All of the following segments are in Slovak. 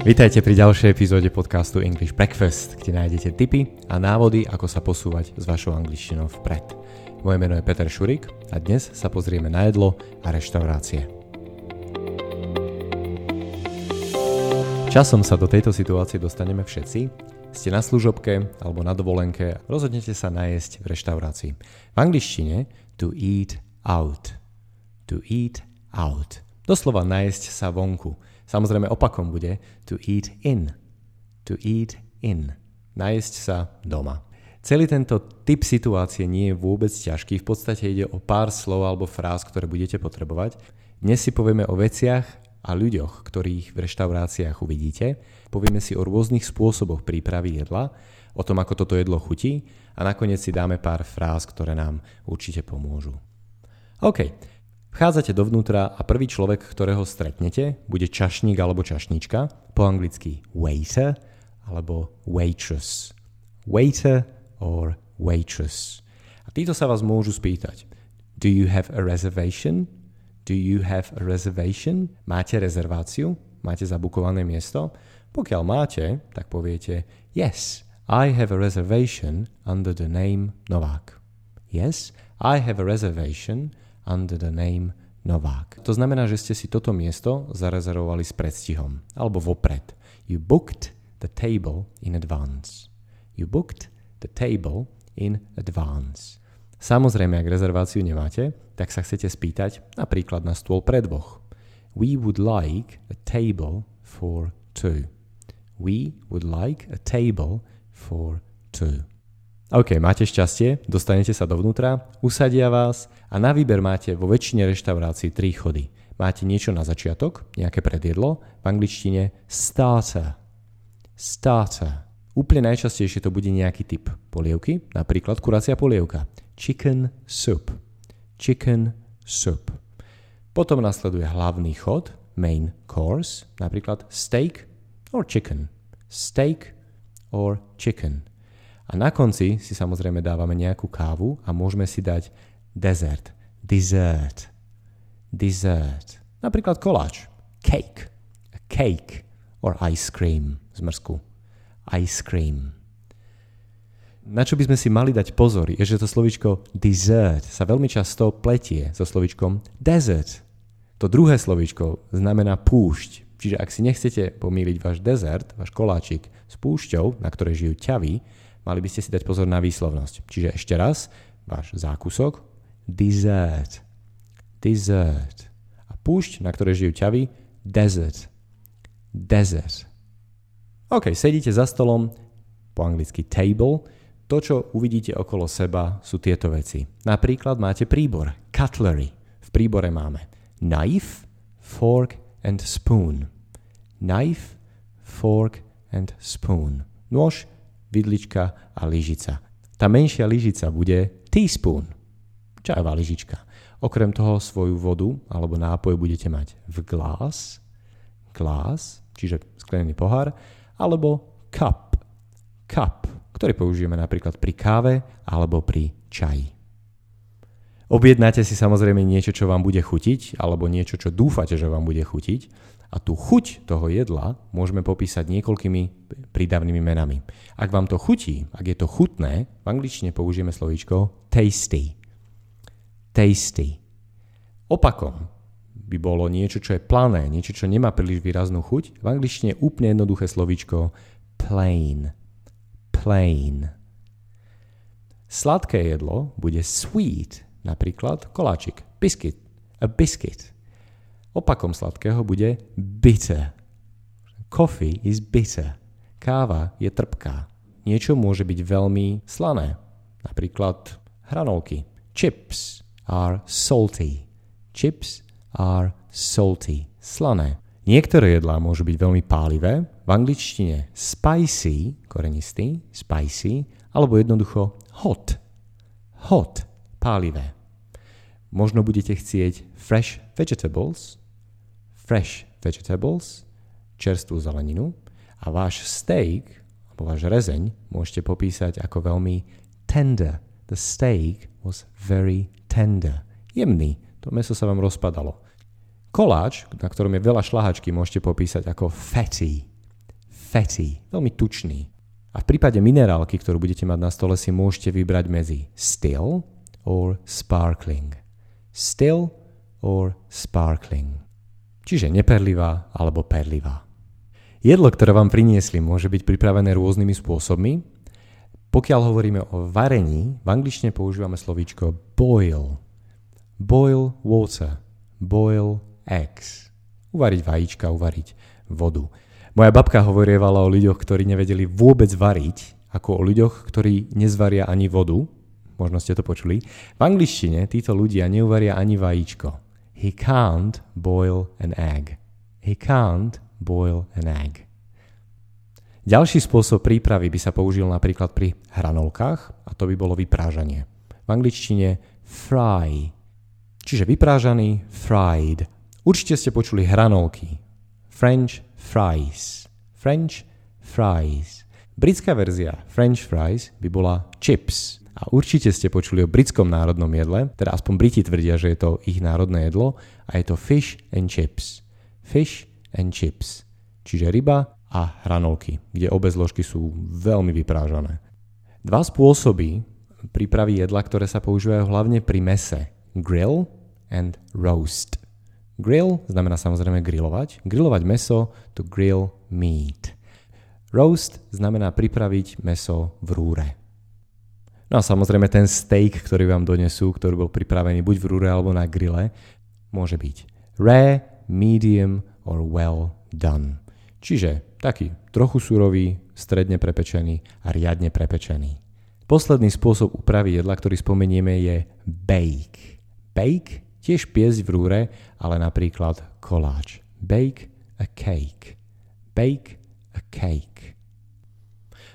Vítajte pri ďalšej epizóde podcastu English Breakfast, kde nájdete tipy a návody, ako sa posúvať s vašou angličtinou vpred. Moje meno je Peter Šurik a dnes sa pozrieme na jedlo a reštaurácie. Časom sa do tejto situácie dostaneme všetci. Ste na služobke alebo na dovolenke, rozhodnete sa najesť v reštaurácii. V angličtine to eat out. To eat out. Doslova najesť sa vonku. Samozrejme opakom bude to eat in. To eat in. Najesť sa doma. Celý tento typ situácie nie je vôbec ťažký, v podstate ide o pár slov alebo fráz, ktoré budete potrebovať. Dnes si povieme o veciach a ľuďoch, ktorých v reštauráciách uvidíte. Povieme si o rôznych spôsoboch prípravy jedla, o tom, ako toto jedlo chutí a nakoniec si dáme pár fráz, ktoré nám určite pomôžu. OK, Vchádzate dovnútra a prvý človek, ktorého stretnete, bude čašník alebo čašnička, po anglicky waiter alebo waitress. Waiter or waitress. A títo sa vás môžu spýtať. Do you have a reservation? Do you have a reservation? Máte rezerváciu? Máte zabukované miesto? Pokiaľ máte, tak poviete Yes, I have a reservation under the name Novák. Yes, I have a reservation under the name Novák. To znamená, že ste si toto miesto zarezervovali s predstihom, alebo vopred. You booked the table in advance. You booked the table in advance. Samozrejme, ak rezerváciu nemáte, tak sa chcete spýtať napríklad na stôl pre dvoch. We would like a table for two. We would like a table for two. OK, máte šťastie, dostanete sa dovnútra, usadia vás a na výber máte vo väčšine reštaurácií tri chody. Máte niečo na začiatok, nejaké predjedlo, v angličtine starter. Starter. Úplne najčastejšie to bude nejaký typ polievky, napríklad kuracia polievka. Chicken soup. Chicken soup. Potom nasleduje hlavný chod, main course, napríklad steak or chicken. Steak or chicken. A na konci si samozrejme dávame nejakú kávu a môžeme si dať dessert, dessert, dessert. Napríklad koláč, cake, a cake or ice cream z mrzku. Ice cream. Na čo by sme si mali dať pozor, je, že to slovičko dessert sa veľmi často pletie so slovičkom desert. To druhé slovičko znamená púšť. Čiže ak si nechcete pomýliť váš dezert, váš koláčik s púšťou, na ktorej žijú ťavy, mali by ste si dať pozor na výslovnosť. Čiže ešte raz, váš zákusok, dessert, dessert. A púšť, na ktorej žijú ťavy, desert, desert. OK, sedíte za stolom, po anglicky table, to, čo uvidíte okolo seba, sú tieto veci. Napríklad máte príbor, cutlery. V príbore máme knife, fork and spoon. Knife, fork and spoon. Nôž, vidlička a lyžica. Tá menšia lyžica bude teaspoon, čajová lyžička. Okrem toho svoju vodu alebo nápoj budete mať v glass, glass, čiže sklenený pohár, alebo cup, cup, ktorý použijeme napríklad pri káve alebo pri čaji. Objednáte si samozrejme niečo, čo vám bude chutiť, alebo niečo, čo dúfate, že vám bude chutiť. A tú chuť toho jedla môžeme popísať niekoľkými prídavnými menami. Ak vám to chutí, ak je to chutné, v angličtine použijeme slovíčko tasty. Tasty. Opakom by bolo niečo, čo je plané, niečo, čo nemá príliš výraznú chuť. V angličtine úplne jednoduché slovíčko plain. Plain. Sladké jedlo bude sweet, Napríklad koláčik, biscuit, a biscuit. Opakom sladkého bude bitter. Coffee is bitter. Káva je trpká. Niečo môže byť veľmi slané. Napríklad hranolky. Chips are salty. Chips are salty. Slané. Niektoré jedlá môžu byť veľmi pálivé. V angličtine spicy, korenistý, spicy, alebo jednoducho hot. Hot pálivé. Možno budete chcieť fresh vegetables, fresh vegetables, čerstvú zeleninu a váš steak, alebo váš rezeň môžete popísať ako veľmi tender. The steak was very tender. Jemný. To meso sa vám rozpadalo. Koláč, na ktorom je veľa šlahačky, môžete popísať ako fatty. fatty, veľmi tučný. A v prípade minerálky, ktorú budete mať na stole, si môžete vybrať medzi still or sparkling. Still or sparkling. Čiže neperlivá alebo perlivá. Jedlo, ktoré vám priniesli, môže byť pripravené rôznymi spôsobmi. Pokiaľ hovoríme o varení, v angličtine používame slovíčko boil. Boil water. Boil eggs. Uvariť vajíčka, uvariť vodu. Moja babka hovorievala o ľuďoch, ktorí nevedeli vôbec variť, ako o ľuďoch, ktorí nezvaria ani vodu. Možno ste to počuli. V angličtine títo ľudia neuvaria ani vajíčko. He can't boil an egg. He can't boil an egg. Ďalší spôsob prípravy by sa použil napríklad pri hranolkách a to by bolo vyprážanie. V angličtine fry, čiže vyprážaný, fried. Určite ste počuli hranolky. French fries. French fries. Britská verzia French fries by bola chips. A určite ste počuli o britskom národnom jedle, teda aspoň Briti tvrdia, že je to ich národné jedlo a je to fish and chips. Fish and chips, čiže ryba a hranolky, kde obe zložky sú veľmi vyprážané. Dva spôsoby prípravy jedla, ktoré sa používajú hlavne pri mese. Grill and roast. Grill znamená samozrejme grillovať. Grillovať meso to grill meat. Roast znamená pripraviť meso v rúre. No a samozrejme ten steak, ktorý vám donesú, ktorý bol pripravený buď v rúre alebo na grille, môže byť rare, medium or well done. Čiže taký trochu surový, stredne prepečený a riadne prepečený. Posledný spôsob úpravy jedla, ktorý spomenieme, je bake. Bake, tiež piesť v rúre, ale napríklad koláč. Bake a cake. Bake a cake.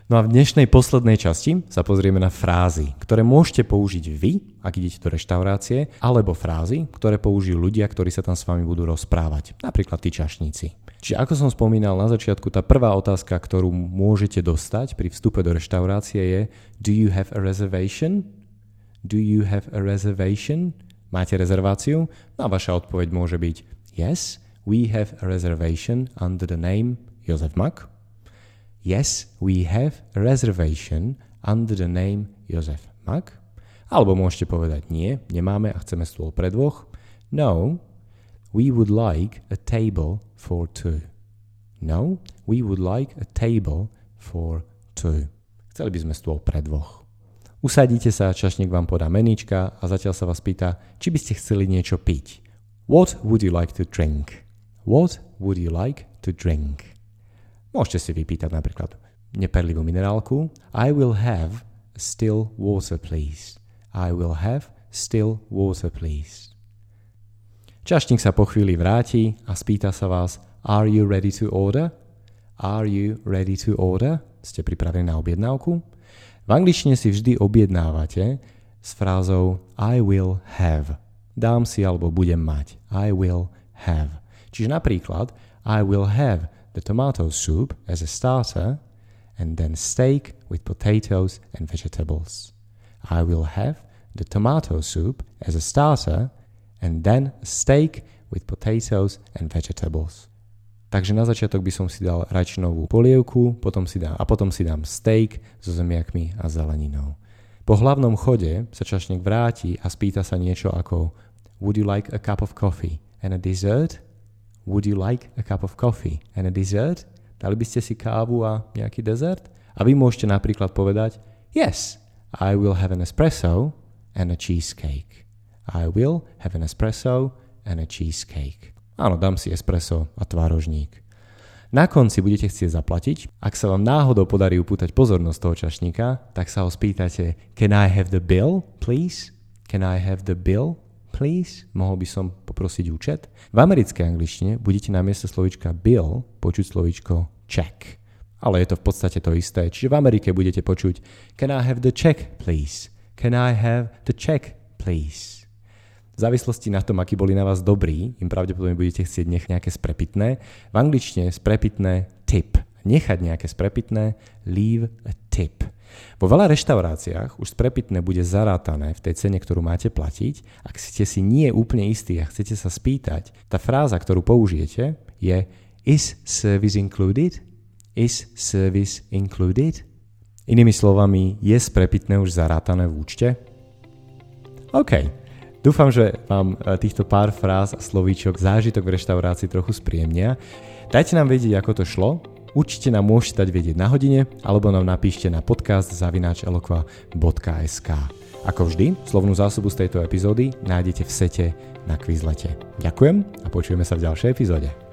No a v dnešnej poslednej časti sa pozrieme na frázy, ktoré môžete použiť vy, ak idete do reštaurácie, alebo frázy, ktoré použijú ľudia, ktorí sa tam s vami budú rozprávať, napríklad tí čašníci. Čiže ako som spomínal na začiatku, tá prvá otázka, ktorú môžete dostať pri vstupe do reštaurácie je Do you have a reservation? Do you have a reservation? Máte rezerváciu? No a vaša odpoveď môže byť Yes, we have a reservation under the name Josef Mack Yes, we have a reservation under the name Josef Mack. Alebo môžete povedať nie, nemáme a chceme stôl pre dvoch. No, we would like a table for two. No, we would like a table for two. Chceli by sme stôl pre dvoch. Usadíte sa, čašník vám podá menička a zatiaľ sa vás pýta, či by ste chceli niečo piť. What would you like to drink? What would you like to drink? Môžete si vypýtať napríklad neperlivú minerálku. I will have still water, please. I will have still water, please. Čašník sa po chvíli vráti a spýta sa vás Are you ready to order? Are you ready to order? Ste pripravení na objednávku? V angličtine si vždy objednávate s frázou I will have. Dám si alebo budem mať. I will have. Čiže napríklad I will have the tomato soup as a starter, and then steak with potatoes and vegetables. I will have the tomato soup as a starter, and then steak with potatoes and vegetables. Takže na začiatok by som si dal rajčinovú polievku, potom si dám, a potom si dám steak so zemiakmi a zeleninou. Po hlavnom chode sa čašník vráti a spýta sa niečo ako Would you like a cup of coffee and a dessert? Would you like a cup of coffee and a dessert? Dali by ste si kávu a nejaký dezert? A vy môžete napríklad povedať Yes, I will have an espresso and a cheesecake. I will have an espresso and a cheesecake. Áno, dám si espresso a tvárožník. Na konci budete chcieť zaplatiť. Ak sa vám náhodou podarí upútať pozornosť toho čašníka, tak sa ho spýtate Can I have the bill, please? Can I have the bill, please? Mohol by som poprosiť účet? V americkej angličtine budete na miesto slovička bill počuť slovičko check. Ale je to v podstate to isté. Čiže v Amerike budete počuť Can I have the check, please? Can I have the check, please? V závislosti na tom, akí boli na vás dobrí, im pravdepodobne budete chcieť nech nejaké sprepitné. V angličtine sprepitné tip. Nechať nejaké sprepitné, leave a tip. Vo veľa reštauráciách už sprepitné bude zarátané v tej cene, ktorú máte platiť. Ak ste si nie úplne istí a chcete sa spýtať, tá fráza, ktorú použijete, je Is service included? Is service included? Inými slovami, je sprepitné už zarátané v účte? OK. Dúfam, že vám e, týchto pár fráz a slovíčok zážitok v reštaurácii trochu spríjemnia. Dajte nám vedieť, ako to šlo. Určite nám môžete dať vedieť na hodine, alebo nám napíšte na podcast zavináčelokva.sk. Ako vždy, slovnú zásobu z tejto epizódy nájdete v sete na Quizlete. Ďakujem a počujeme sa v ďalšej epizóde.